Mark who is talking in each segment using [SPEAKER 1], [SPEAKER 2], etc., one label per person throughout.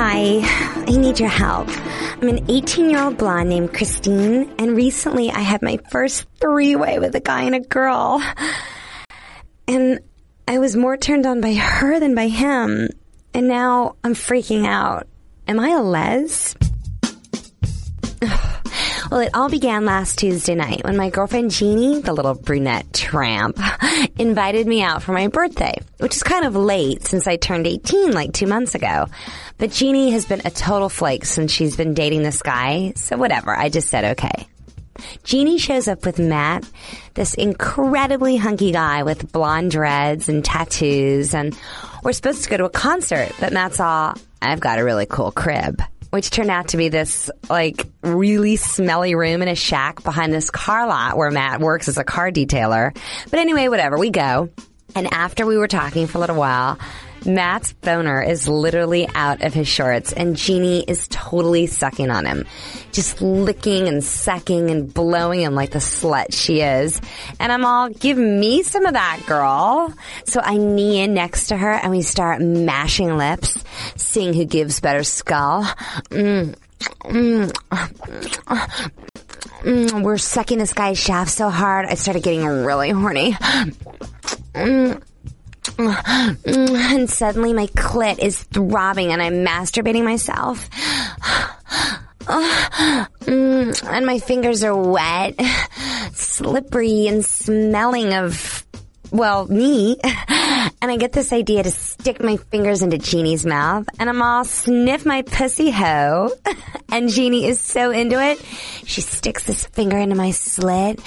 [SPEAKER 1] Hi, I need your help. I'm an 18 year old blonde named Christine, and recently I had my first three way with a guy and a girl. And I was more turned on by her than by him. And now I'm freaking out. Am I a les? Well, it all began last Tuesday night when my girlfriend Jeannie, the little brunette tramp, invited me out for my birthday, which is kind of late since I turned 18 like two months ago. But Jeannie has been a total flake since she's been dating this guy, so whatever, I just said okay. Jeannie shows up with Matt, this incredibly hunky guy with blonde dreads and tattoos, and we're supposed to go to a concert, but Matt saw, I've got a really cool crib which turned out to be this like really smelly room in a shack behind this car lot where Matt works as a car detailer. But anyway, whatever, we go. And after we were talking for a little while, Matt's boner is literally out of his shorts and Jeannie is totally sucking on him. Just licking and sucking and blowing him like the slut she is. And I'm all, give me some of that, girl. So I knee in next to her and we start mashing lips, seeing who gives better skull. Mm. Mm. Mm. We're sucking this guy's shaft so hard, I started getting really horny. Mm. And suddenly my clit is throbbing and I'm masturbating myself. And my fingers are wet, slippery, and smelling of, well, me. And I get this idea to stick my fingers into Jeannie's mouth and I'm all sniff my pussy hoe. And Jeannie is so into it. She sticks this finger into my slit.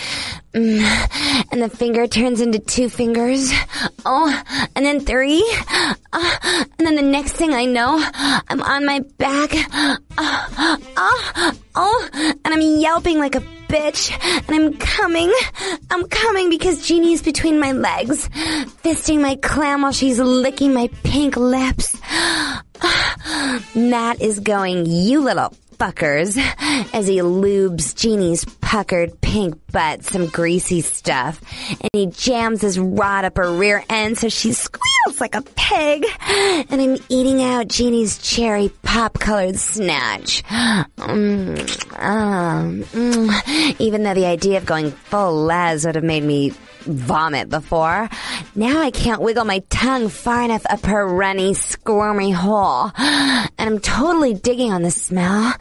[SPEAKER 1] Mm. And the finger turns into two fingers. Oh, and then three. Uh, and then the next thing I know, I'm on my back. Uh, uh, oh, and I'm yelping like a bitch. And I'm coming. I'm coming because Jeannie's between my legs, fisting my clam while she's licking my pink lips. Matt is going, you little fuckers as he lubes Jeannie's puckered pink butt some greasy stuff and he jams his rod up her rear end so she squeals like a pig and I'm eating out Jeannie's cherry pop colored snatch. Mm, um, mm. Even though the idea of going full les would have made me vomit before. Now I can't wiggle my tongue far enough up her runny, squirmy hole. And I'm totally digging on the smell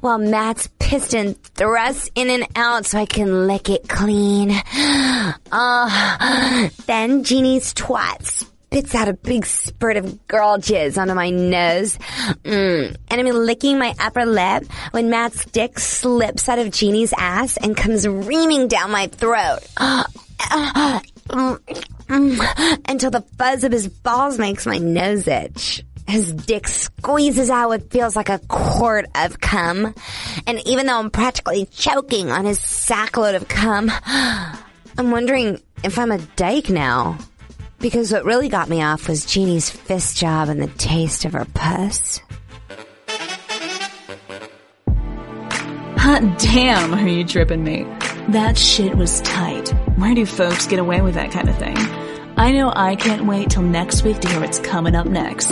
[SPEAKER 1] while Matt's piston thrusts in and out so I can lick it clean. Uh, then Jeannie's twat spits out a big spurt of girl jizz onto my nose. Mm. And I'm licking my upper lip when Matt's dick slips out of Jeannie's ass and comes reaming down my throat. Until the fuzz of his balls makes my nose itch. His dick squeezes out what feels like a quart of cum. And even though I'm practically choking on his sackload of cum, I'm wondering if I'm a dyke now. Because what really got me off was Jeannie's fist job and the taste of her puss.
[SPEAKER 2] Hot damn, are you tripping, me? That shit was tight. Where do folks get away with that kind of thing? I know I can't wait till next week to hear what's coming up next.